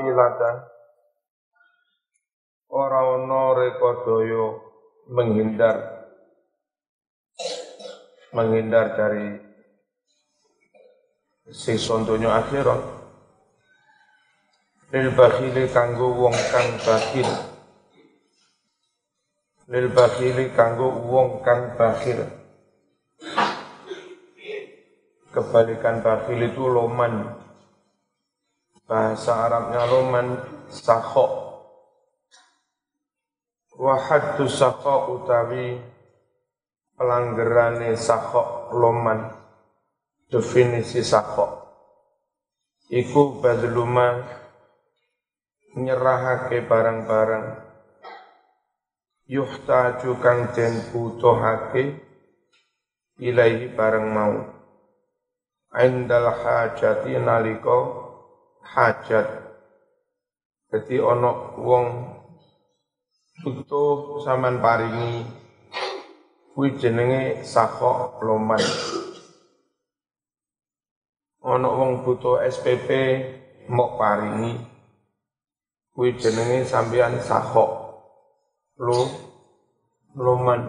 hilata ora ana rekodaya menghindar. Menghindar dari siksa donya akhirat. Lil bakhili kanggo wong kang bakhil. Lil bakhili kanggo wong kang bakhil. Kebalikan bakhil itu loman bahasa Arabnya loman sakhok. Wa haddu saqa utawi pelanggerane saqa loman. Definisi saqa iku badluma nyerahake barang-barang. Yuhtaju kang den butuhake ilaihi barang mau. Indal hajati nalika hajat. Jadi ono wong butuh saman paringi kuwi jenenge sakok loman. Ana wong butuh SPP mok paringi kuwi jenenge sampean sakok lo loman.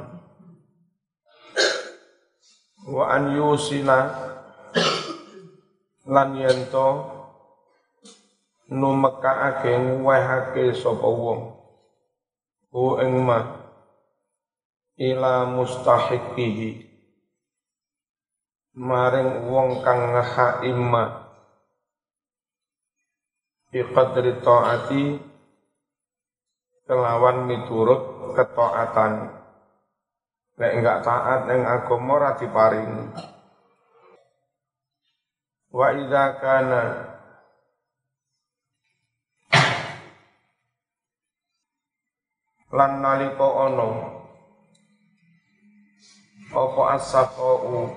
Wa an yusina lan yento numekaake nguwehake sapa wong? Hu ing ma. Ila mustahiqihi maring wong kang ngaha imma bi qadri taati. Kelawan miturut ketaatan. Nek enggak taat ning agama ora diparingi. Wa idza kana lan nalika ana. Apa asaqau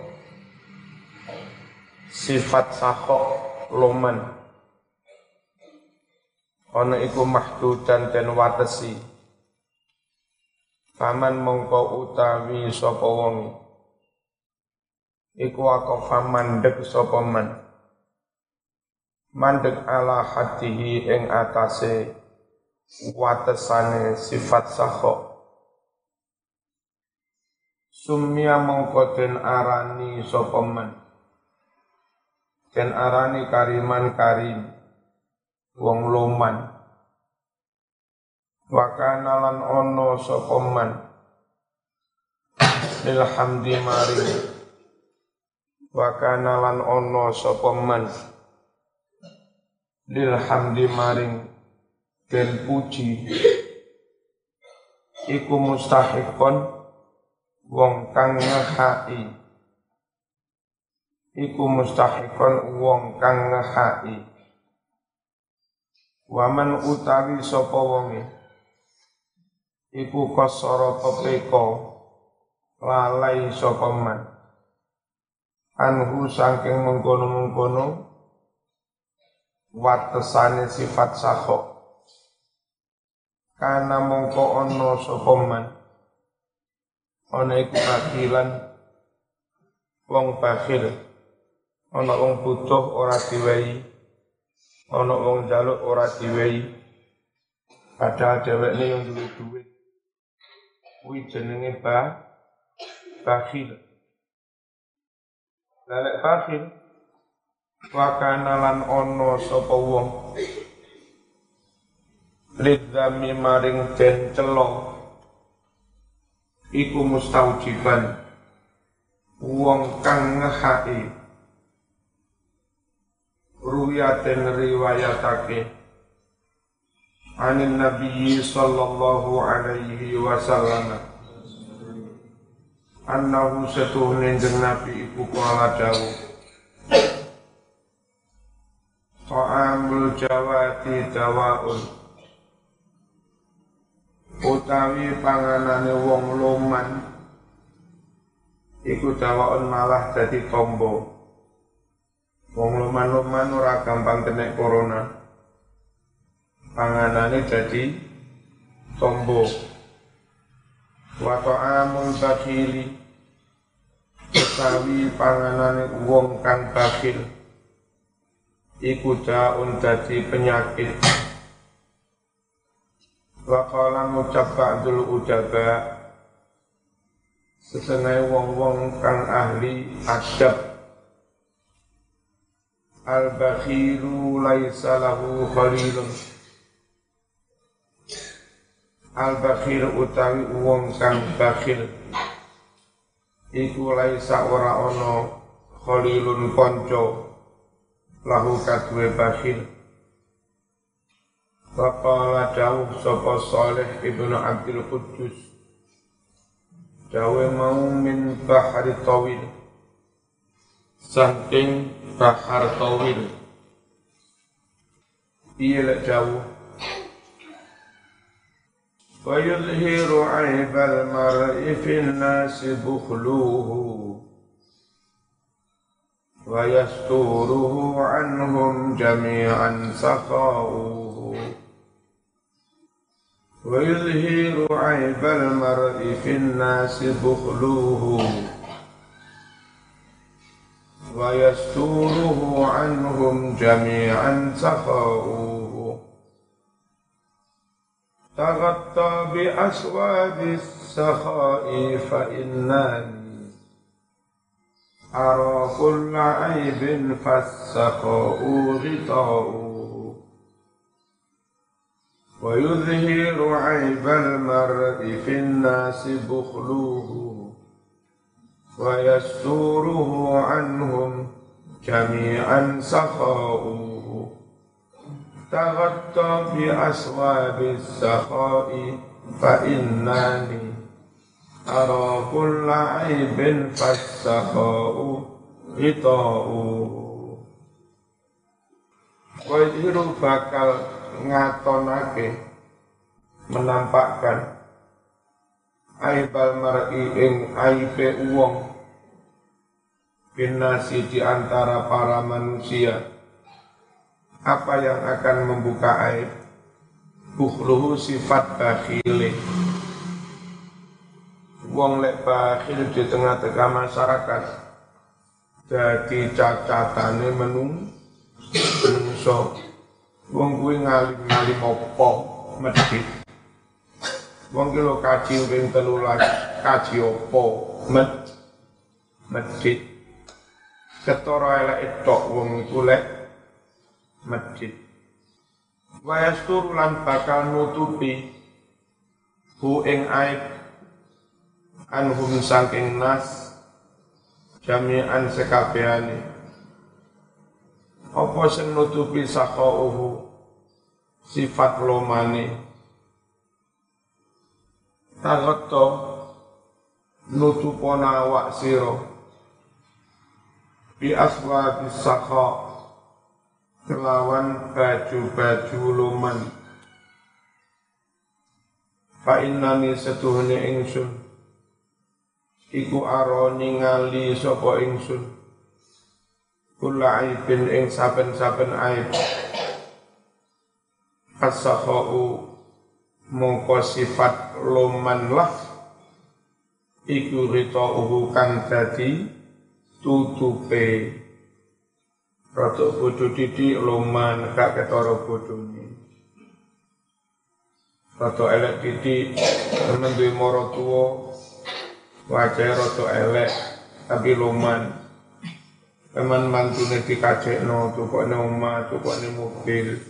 sifat sakok loman. Ana iku mahdudan den watesi. Paman mongko utawi sapa wong. Iku waqafa mandek sapa man. Mandek ala hatihi ing atase watesane sifat saho sumia mongko den arani sopeman den arani kariman karim wong loman. Wakana lan ono sopeman lil hamdi maring wakana lan ono sopeman lil hamdi maring dan puji. Iku mustahikon wong kang ngehai. Iku mustahikon wong kang ngehai. Waman utawi sapa wonge? Iku kosoro pepeko lalai sapa man? Anhu saking mengkono-mengkono watesane sifat sahok kana mongko ono sapa man? Ana iku bakilan wong bakhil. Ana wong butuh ora diwehi. Ana wong jaluk ora diwehi. Padahal dhewekne yang duwe duit kuwi jenenge ba bakhil. Lalek bakhil wa kana lan ono sapa wong lidzami maring den celo iku mustaujiban wong kang ngehai ruyaten riwayatake. Anin nabi sallallahu alaihi wasallam. Annahu setuhne jeng nabi iku kala dawuh. Ta'amul jawati dawaun utawi panganane wong loman iku dawaon malah dadi tombo. Wong loman-loman ora gampang kena corona. Panganane dadi tombo. Wa ta'amul bakhili utawi panganane wong kang bakhil iku daun dadi penyakit Wakala ngucap ba'dul ujaba Setengah wong-wong kang ahli adab. Al-bakhiru laisa lahu khalilun. Al-bakhir utawi wong kang bakhil Iku laisa ora ono khalilun konco Lahu kadwe bakhil Waqala dawuh sapa Saleh ibnu Abdul Qudus Dawe mau min bahari tawil Saking bahar tawil Iya lek dawuh ويظهر عيب المرء في الناس بخلوه ويستوره عنهم جميعا سخاؤه ويظهر عيب المرء في الناس بخلوه. ويستوره عنهم جميعا سخاؤه. تغطى بأسواب السخاء فإنني أرى كل عيب فالسخاء غطاؤه. ويظهر عيب المرء في الناس بخلوه ويستوره عنهم جميعا سخاؤه. تغطى بأسواب السخاء فإنني أرى كل عيب فالسخاء غطاؤه. ويظهر bakal ngatonake menampakkan aibal mar'i ing aibe wong binasi di antara para manusia. Apa yang akan membuka aib? Bukhluhu sifat bakhile wong lek bakhil di tengah-tengah masyarakat jadi cacatane menung menungso Wong kuwi ngalim-ngalim apa masjid. Wong ki lo kaji ping 13 kaji apa med. Ketara elek wong iku lek masjid. Wayastur lan bakal nutupi hu ing aib anhum saking nas jami'an sekabehane apa sing nutupi sakauhu sifat lomane. Tagoto nutupona awak siro bi aswabi sakha kelawan baju-baju loman. Fa innani setuhne ingsun. Iku aro ningali sapa ingsun kula aibin ing saben-saben aib. As-sakhau mongko sifat loman lah. Iku ritauhu kang dadi tutupe. Rada bodho didik loman gak ketara bodhone rada elek didik temen duwe wajah rada elek tapi loman Teman mantune dikajekno, tukokne omah, tukokne mobil.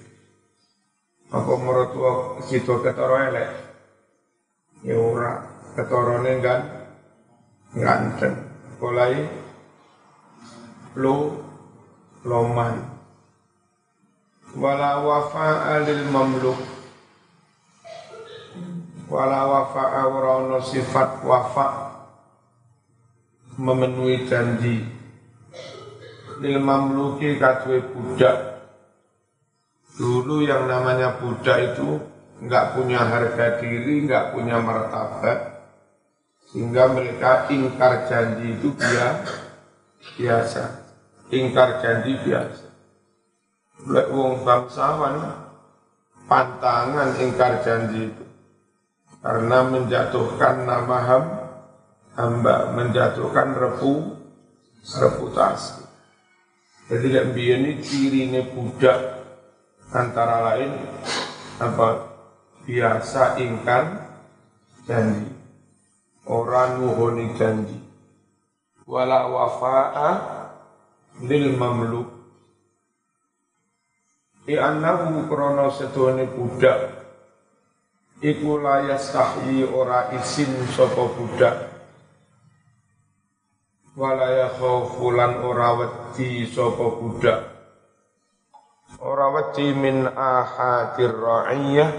Apa mertua situ ketara elek? Ya ora, ketarane kan ganteng. Mulai lo loman. Wala wafa alil mamluk Wala wafa ora sifat wafa memenuhi janji lil mamluki kadwe budak. Dulu yang namanya budak itu nggak punya harga diri, nggak punya martabat, sehingga mereka ingkar janji itu dia biasa, ingkar janji biasa. Lek wong bangsawan pantangan ingkar janji itu karena menjatuhkan nama ham, hamba, menjatuhkan repu reputasi. Jadi lek ini ciri ini budak antara lain apa biasa ingkar janji. Orang nuhoni janji. Wala wafa'a lil mamluk. I annahu krono setone budak iku layas tahyi ora isin sapa budak walaya khaufulan ora wedi sapa budak. Ora wedi min ahadir ra'iyah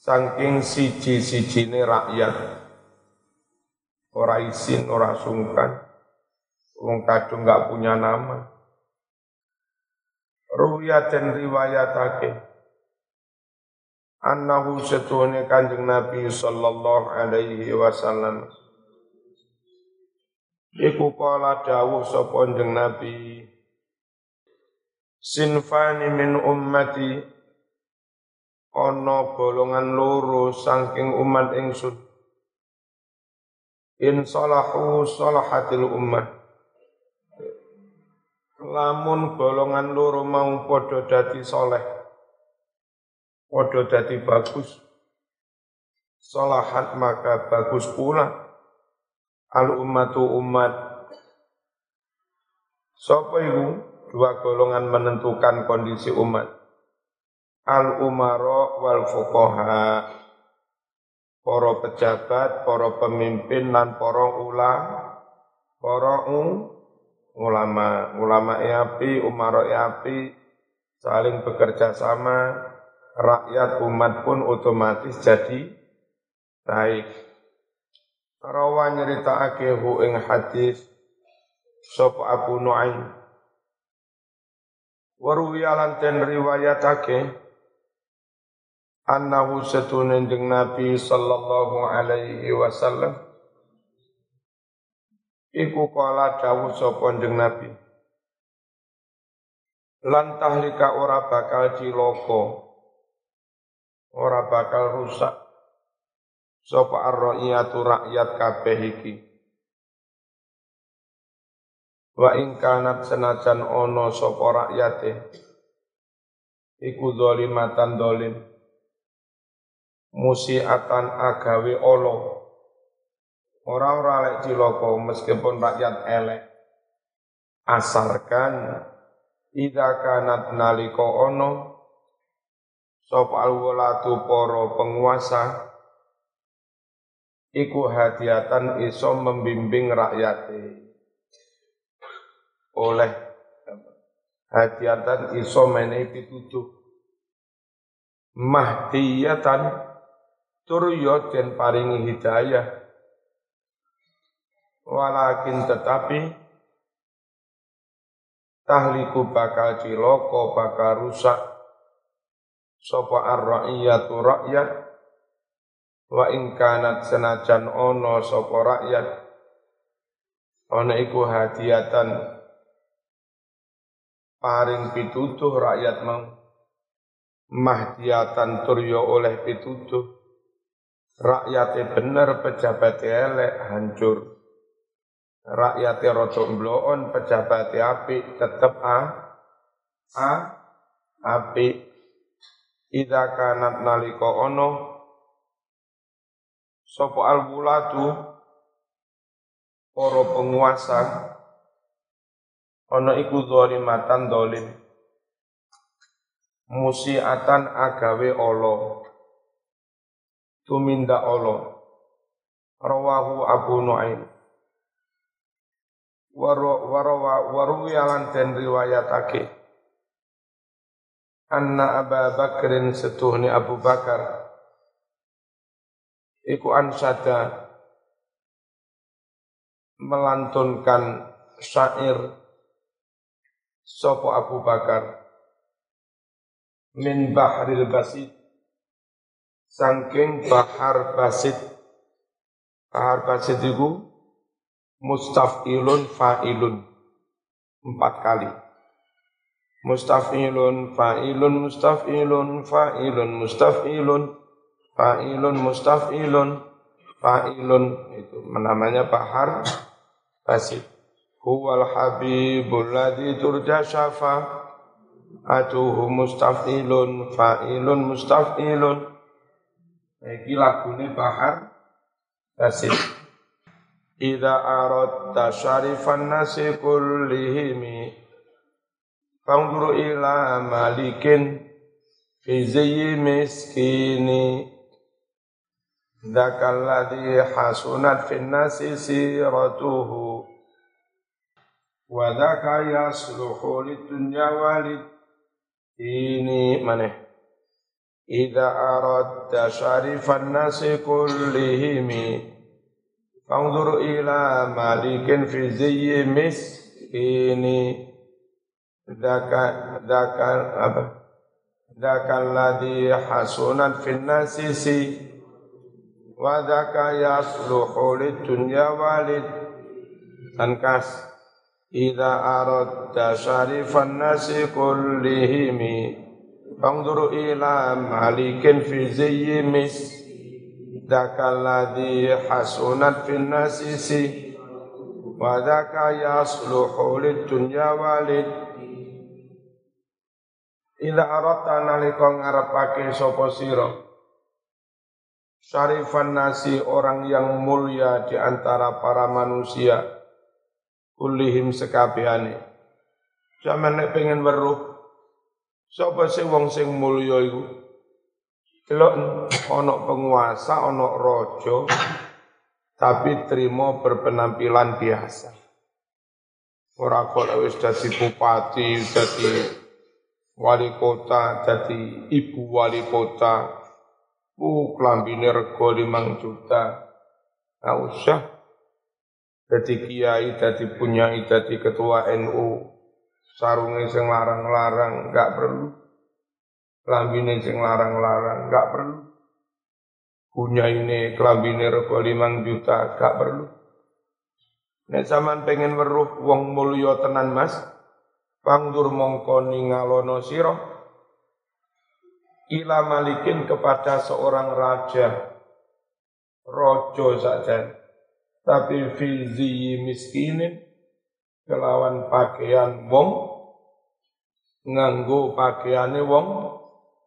saking siji-sijine rakyat. Ora isin ora sungkan. Wong kadung punya nama. Ruya dan riwayatake. Annahu setuhne kanjeng Nabi sallallahu alaihi wasallam Iku kala dawuh sapa Nabi Sinfani min ummati. Ana golongan loro saking umat ingsun. In salahu salahatil ummah. Lamun golongan loro mau padha dadi soleh padha dadi bagus Salahat maka bagus pula al ummatu umat Sopo itu dua golongan menentukan kondisi umat. Al umaro wal fukoha. Para pejabat, para pemimpin dan para ula, para ulama, ulama api, umaro api, saling bekerja sama, rakyat umat pun otomatis jadi baik. Rawa nyeritakake hu ing hadis sapa Abu Nuaim. Waruwi alan ten riwayatake annahu setunen jeung Nabi sallallahu alaihi wasallam. Iku kala dawuh sapa jeung Nabi. Lan tahlika ora bakal ciloko ora bakal rusak sapa ar-ra'iyatu rakyat kabeh iki. Wa ing kanat senajan ana sapa rakyate iku zalimatan dolim. Musiatan agawe olo. Ora ora lek cilaka meskipun rakyat elek. Asarkan ida kanat nalika ana sapa alwalatu para penguasa iku hadiatan iso membimbing rakyat oleh hadiatan iso menehi pituduh. Mahdiyatan turyo den paringi hidayah. Walakin tetapi tahliku bakal ciloko bakal rusak. Sapa ar-ra'iyatu rakyat wa ing kanat senajan ono sapa rakyat ana iku hadiatan paring pitutuh rakyat mau. Mahdiatan turyo oleh pitutuh. Rakyatnya bener pejabat elek hancur. Rakyatnya roto bloon pejabat api tetep a a api ida kanat naliko ono Sopo al-wulatu para penguasa ana iku zalimatan dolim. Musiatan agawe Allah. Tuminda Allah. Rawahu Abu Nuaim. Warawa waruwi alan den riwayatake. Anna Abu Bakrin setuhni Abu Bakar iku ansada melantunkan syair Sopo Abu Bakar min bahril basit sangking bahar basit bahar basit itu mustafilun fa'ilun. Empat kali. Mustafilun fa'ilun mustafilun fa'ilun mustafilun fa'ilun mustaf'ilun fa'ilun itu namanya bahar basit. Huwal habibul ladzi turja syafa. Atuhu mustafilun fa'ilun mustafilun. Iki lagune bahar tasib Ida aradta syarifan nasi kullihimi Fanguru ila malikin Fi zayyi miskini Dakal ladhi hasunat fin nasi siratuhu Wa dhaka yasluhu lidunya walid Ini mana? Ida aradta syarifan nasi kullihimi Fanzur ila malikin fi ziyyi miskini Daka daka apa? Daka alladhi hasunat fin nasisi wa daka yasluhu lidunya walid Tankas Ida aradta syarifan nasi kullihimi Fanzur ila malikin fi ziyyi dakalladhi hasunat fin nasisi wa dzaka yasluhu lid dunya walid ila arata nalika ngarepake sapa sira syarifan nasi orang yang mulia di antara para manusia kulihim sekabehane jaman nek pengen weruh sapa sing wong sing mulya iku Delok ono penguasa, ono rojo, tapi terima berpenampilan biasa. Ora kok wis dadi bupati, dadi wali kota, dadi ibu wali kota. Uh, klambine rego 5 juta. Nggak usah. Dadi kiai, dadi punyai, dadi ketua NU. Sarungnya sing larang-larang, nggak perlu kelambine sing larang-larang, gak perlu. Punya ini kelambine rego limang juta, gak perlu. Nek zaman pengen weruh wong mulya tenan Mas, pangdur mongko ningalono sira ila malikin kepada seorang raja rojo saja tapi fizi miskinin kelawan pakaian wong nganggo pakaiane wong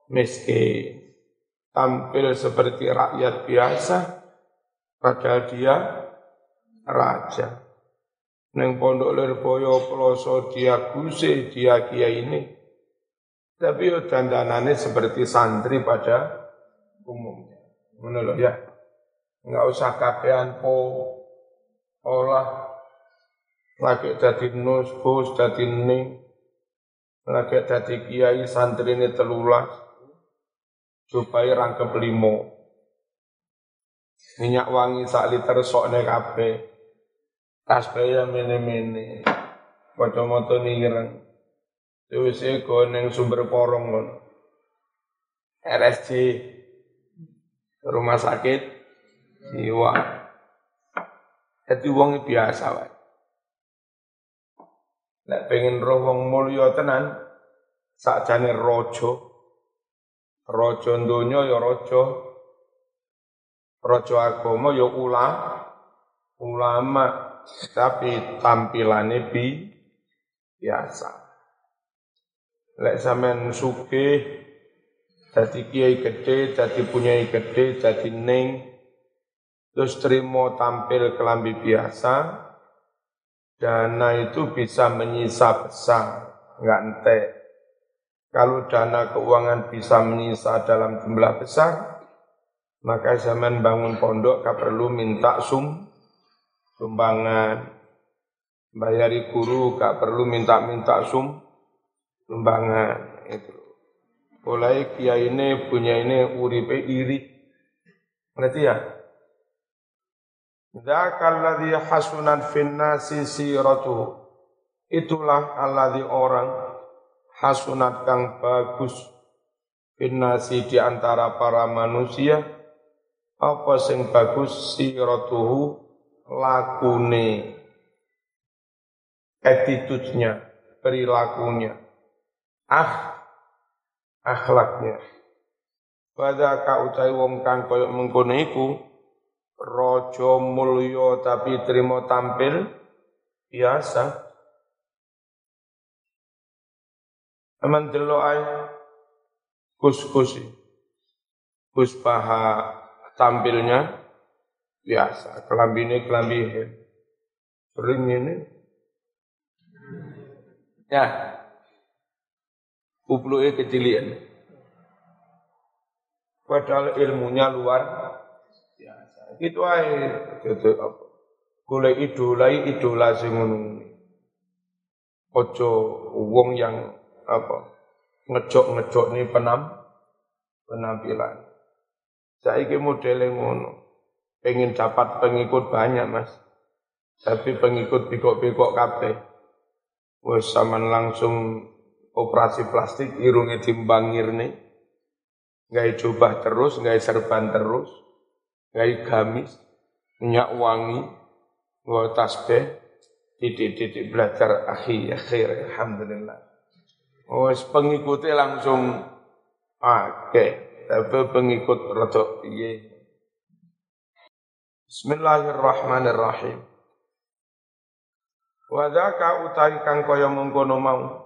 miskin, tampil seperti rakyat biasa, padahal dia raja. Neng pondok Lirboyo peloso dia kuse, dia kia ini. Tapi dandanannya seperti santri pada umumnya. Menurut ya. Enggak usah kakean po olah lagi jadi nus, bos, jadi ning, lagi jadi kiai santri ini telulas, supaya rangkep limo. Minyak wangi sak liter sok nek kape. Tas kaya mene-mene. Kacamata nireng. Terus eko neng sumber porong kon. RSC rumah sakit jiwa. Jadi wong biasa wae. Nek pengen roh wong mulya tenan, sakjane rojo, Rojo donya ya rojo. Rojo agama ya ula, ulama. Tapi tampilannya bi biasa. Lek sampean sugih dadi kiai gede, dadi punyai gede, dadi ning terus terima tampil kelambi biasa, dana itu bisa menyisa besar, enggak entek. Kalau dana keuangan bisa menyisa dalam jumlah besar, maka zaman bangun pondok gak perlu minta sum, sumbangan. Bayari guru gak perlu minta-minta sum, sumbangan. Itu. Mulai kiai ini punya ini uripe iri. Ngerti ya? Dzakal ladzi hasunat fin nasi siratuhu. Itulah alladzi orang hasunat kang bagus finasi di antara para manusia apa sing bagus siratuhu lakune attitude-nya perilakunya ah akhlaknya. Pada ka utai wong kang koyo mengkono iku raja mulya tapi terima tampil biasa. Aman delok ae kus-kus kus paha tampilnya biasa, kelambine kelambi sering ini. Ya, kupluke kecilian. Padahal ilmunya luar biasa. Itu aja gitu apa. Idolai idola sing ngono. Ojo wong yang apa ngejok-ngejok nih penam penampilan. Saiki modele ngono. Pengen dapat pengikut banyak, Mas. Tapi pengikut pikok-pikok kabeh. Wes sampean langsung operasi plastik irunge timbangir nih. Gak coba terus, gak serban terus, gak gamis, minyak wangi, gak tasbih, titik-titik belajar akhir akhir, alhamdulillah. Wes pengikutnya langsung oke, tapi pengikut rada piye. Bismillahirrahmanirrahim. Wadaka utai kang kaya mengkono mau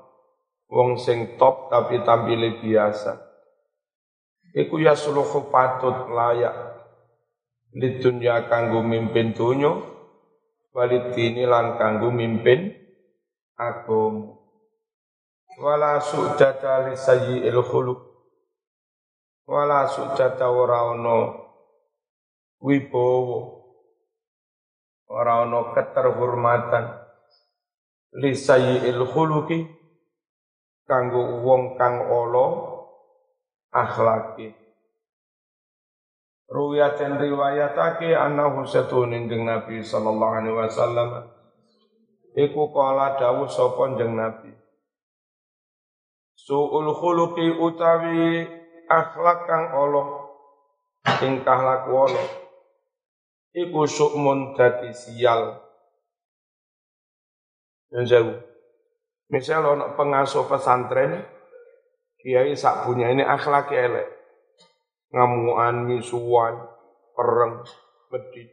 wong sing top tapi tampile biasa. Iku ya suluhu patut layak di dunia kanggo mimpin dunyo walidini lan kanggo mimpin agama wala su'data li sayyi'il khuluq. Wala su'data ora wibowo ana keterhormatan. Li sayyi'il khuluqi kanggo wong kang ala akhlaki Ruwiyatin riwayatake anahu setunin jeng Nabi sallallahu alaihi wasallam. Iku kala dawuh sapa jeng Nabi. Su'ul khuluqi utawi akhlak kang Allah tingkah laku Allah iku su'mun dadi sial. Yang jauh misal ono pengasuh pesantren kiai sak punya ini akhlak elek. Ngamuan misuan pereng medit.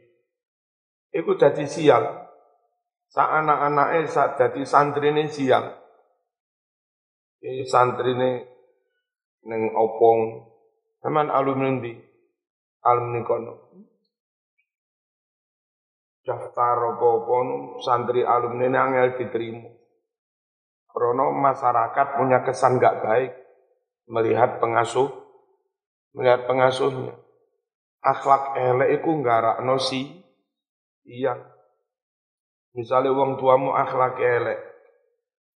Iku dadi sial. Sak anak-anake sak dadi santrine sial. Ini santri ini neng opong, teman alumni di alumni kono. Daftar apa-apa santri alumni ini angel diterima. Karena masyarakat punya kesan gak baik melihat pengasuh, melihat pengasuhnya. Akhlak elek iku nggarakno si iya. Misalnya wong tuamu akhlak elek,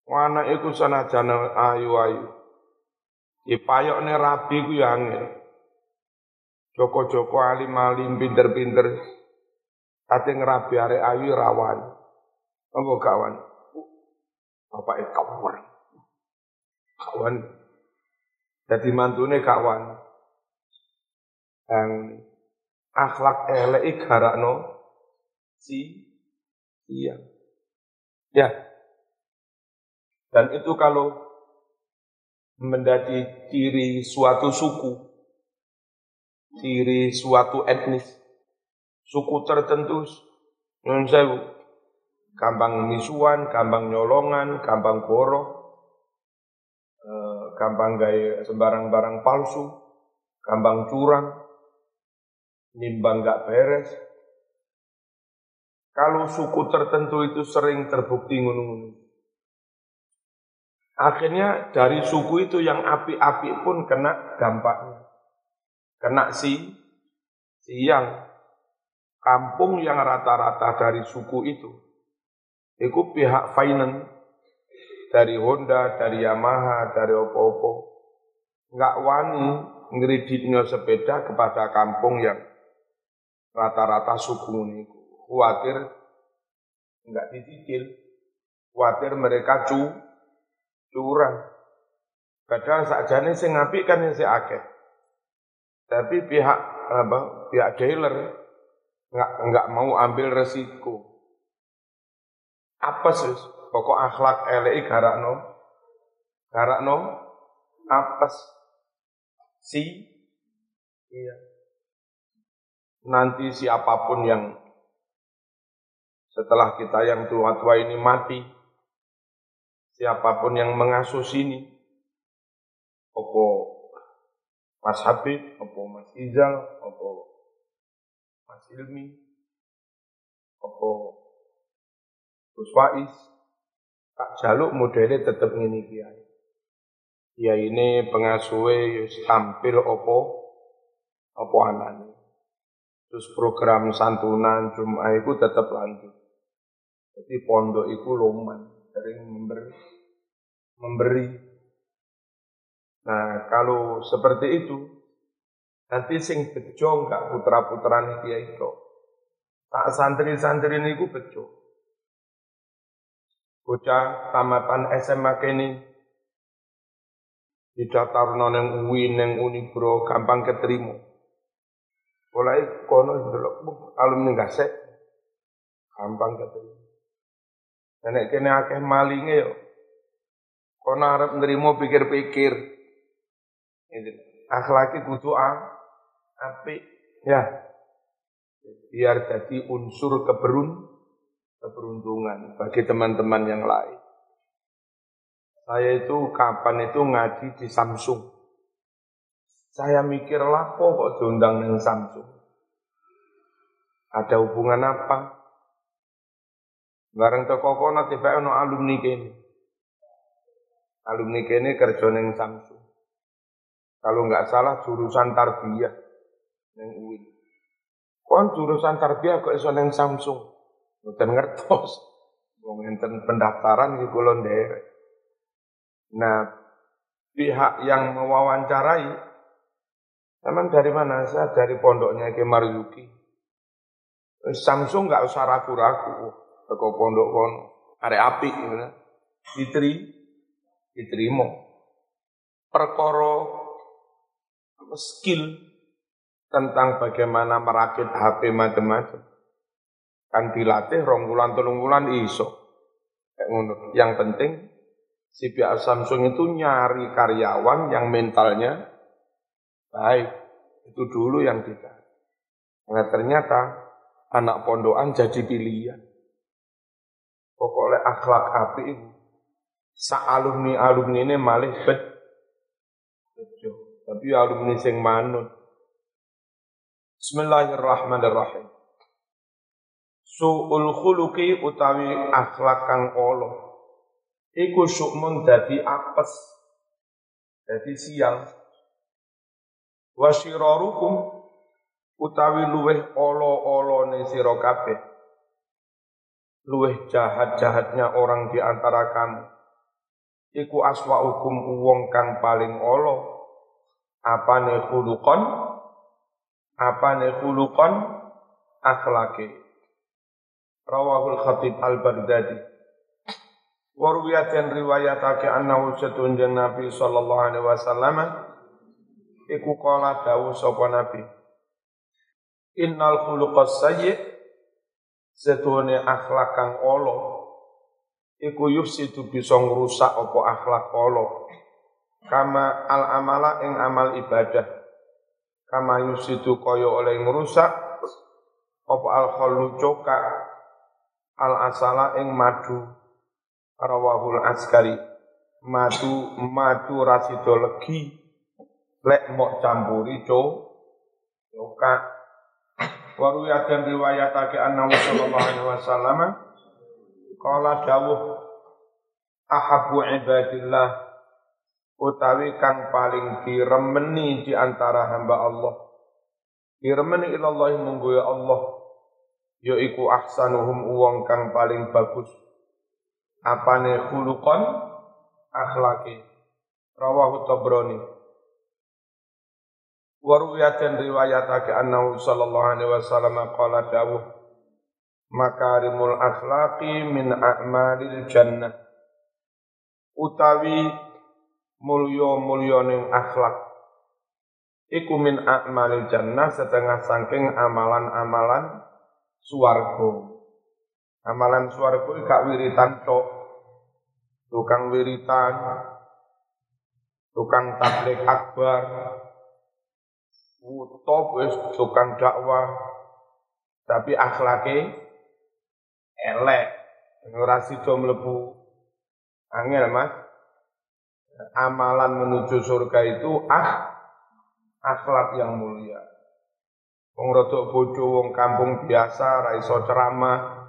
Wana iku senajan ayu-ayu. Dipayokne rabi ku ya angel. Joko-joko alim-alim pinter-pinter. Kate ngerabi arek ayu rawan. Apa kawan? Bapak itu kawan. Kawan. Jadi mantune kawan. Yang akhlak elek garakno si iya. Ya, dan itu kalau menjadi ciri suatu suku, ciri suatu etnis, suku tertentu, non sewu, gampang misuan, gampang nyolongan, gampang boro, eh, gampang gaya sembarang barang palsu, gampang curang, nimbang gak beres. Kalau suku tertentu itu sering terbukti ngunung-ngunung. Akhirnya dari suku itu yang api-api pun kena dampaknya. Kena si, si yang kampung yang rata-rata dari suku itu. Itu pihak finance dari Honda, dari Yamaha, dari opo-opo. Nggak wani ngeriditnya sepeda kepada kampung yang rata-rata suku ini. Khawatir nggak dicicil. Khawatir mereka cu curang. Padahal sakjane sing ngapik kan yang si akeh. Tapi pihak apa? Pihak dealer nggak nggak mau ambil resiko. Apa sih? Pokok akhlak LI garakno, garakno apa si. Iya. Nanti siapa pun yang setelah kita yang tua-tua ini mati, siapa pun yang mengasuh sini, opo Mas Habib, opo Mas Izal, opo Mas Ilmi, opo Gus Faiz, tak jaluk modelnya tetap ini kiai. Ya ini pengasuhnya tampil opo opo anani. Terus program santunan Jum'ah itu tetap lanjut. Jadi pondok itu loman, sering memberi. memberi. Nah, kalau seperti itu, nanti sing bejo enggak putra-putrane dia itu. Tak santri-santri ini ku bejo. Bocah tamatan SMA kini didaftar noneng UIN neng Unibro gampang keterima. Mulai kono delok alumni gasek gampang keterima. Nek kene akeh malinge yo. Kono arep nrimo pikir-pikir. Akhlaki kudu apik ya. Biar jadi unsur keberun keberuntungan bagi teman-teman yang lain. Saya itu kapan itu ngaji di Samsung. Saya mikir lapo kok diundang dengan Samsung. Ada hubungan apa? Bareng teko kono tiba ono alumni kene. Alumni kene kerja ning Samsung. Kalau nggak salah jurusan tarbiyah ning UIN. Kon jurusan tarbiyah kok iso Samsung. Mboten ngertos. Wong enten pendaftaran iki kula nderek. Nah, pihak yang mewawancarai Emang dari mana? Saya dari pondoknya Ki Maryuki. Samsung nggak usah ragu-ragu teko pondok kono arek apik gitu diteri diterima perkara skill tentang bagaimana merakit HP macam-macam kan dilatih rong bulan telung bulan iso yang penting si pihak Samsung itu nyari karyawan yang mentalnya baik itu dulu yang tidak nah ternyata anak pondokan jadi pilihan Pokoknya akhlak api itu. Sa alumni alumni ini malih bet. Tapi alumni sing manut. Bismillahirrahmanirrahim. Su'ul khuluqi utawi akhlak kang Allah. Iku syukmun dadi apes. Dadi sial. Wasyirarukum utawi luweh olo-olone sira kabeh luweh jahat-jahatnya orang di antara kamu. Iku aswa hukum uwong kang paling olo. Apa ne khulukon? Apa ne khulukon? Akhlaki. Rawahul khatib al-Baghdadi. Warwiyat yang riwayatake annahu setunjang Nabi sallallahu alaihi wasallam. Iku kala dawuh sapa Nabi. Innal khuluqas sayyi' Setuhune akhlak kang olo iku yufsidu bisa ngrusak apa akhlak olo kama al amala ing amal ibadah. Kama yufsidu kaya oleh ngrusak apa al khallu coka al asala ing madu. Rawahul askari madu madu rasido legi. Lek mok campuri co coka Waruya dan riwayatake annahu sallallahu alaihi wasallam. Qala dawuh ahabbu ibadillah utawi kang paling diremeni di antara hamba Allah. Diremeni ilallah munggu ya Allah yaiku ahsanuhum uwong kang paling bagus. Apane khuluqan? Akhlaki rawahu tabrani. Dan riwayatake annahu sallallahu alaihi wasallam qala dawuh makarimul akhlaqi min a'malil jannah. Utawi mulya mulyaning akhlak. Iku min a'malil jannah setengah saking amalan-amalan swarga amalan swarga gak wiritan tok tukang wiritan tukang tablik akbar top wis tukang dakwah tapi akhlake elek. Ora sida mlebu angel, Mas. Amalan menuju surga itu ah akhlak yang mulia. Wong rodok bojo wong kampung biasa ra iso ceramah,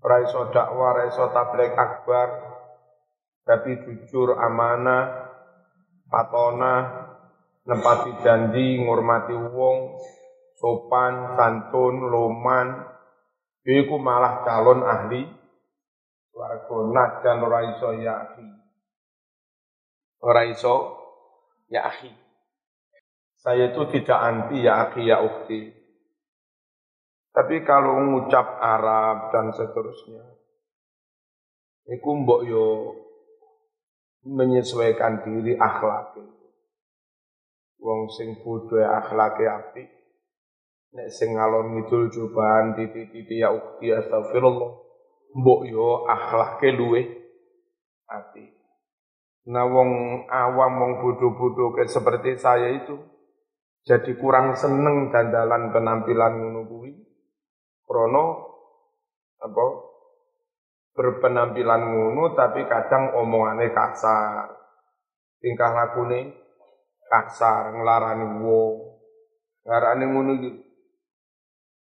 ra iso dakwah, ra iso tabligh akbar, tapi jujur amanah, patona, nempati janji, ngurmati wong, sopan, santun, loman, iku malah calon ahli warga najan ora iso ya akhi. Ora iso ya akhi. Saya itu tidak anti ya akhi ya ukti. Tapi kalau mengucap Arab dan seterusnya, iku mbok yo menyesuaikan diri akhlak Wong sing bodho akhlake apik. Nek sing ngalor ngidul cobaan titik-titik ya ukti astagfirullah. Mbok yo akhlake luwe apik. Nah wong awam wong kayak seperti saya itu jadi kurang seneng dandalan penampilan ngono kuwi. Krono apa berpenampilan ngono tapi kadang omongane kasar. Tingkah lakune kasar, ngelarani wong. Ngarani ngono gitu.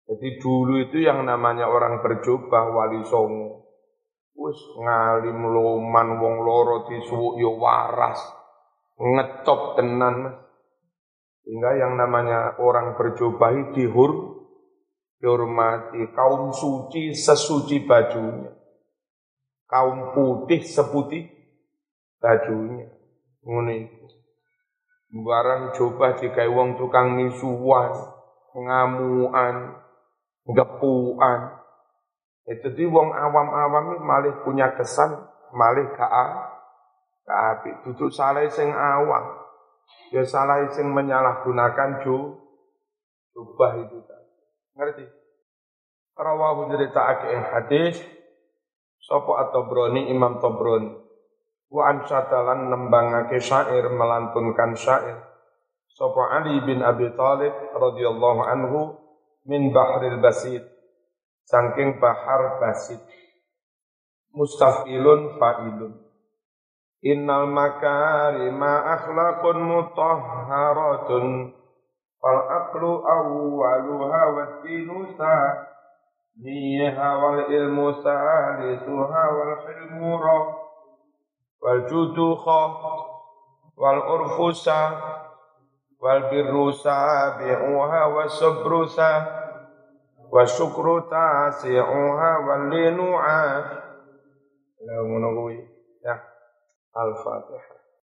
Jadi dulu itu yang namanya orang berjubah wali songo. Wis ngalim loman wong loro disuwuk yo waras. Ngecop tenan Mas. Sehingga yang namanya orang berjubah dihur dihormati kaum suci sesuci bajunya. Kaum putih seputih bajunya. Ngono Barang coba jika wong tukang misuan, ngamuan, gepuan. Itu di wong awam-awam malih punya kesan, malih ka api. Duduk salah sing awam. Ya salah sing menyalahgunakan jo, coba itu tadi. Ngerti? Rawahu cerita ing hadis, Sopo atau Broni Imam Tobroni wa ansatalan nembangake syair melantunkan syair. Sapa Ali bin Abi Thalib radhiyallahu anhu min bahril basit. Saking bahar basit. Mustafilun fa'ilun إن المكارم أخلاق مطهرة فالعقل أولها والدين ثانيها والعلم ثالثها والحلم رب والجود خط والعرف سا والبر سابعها والصبر سا والشكر تاسعها واللين عاش لا منغوي al-fatihah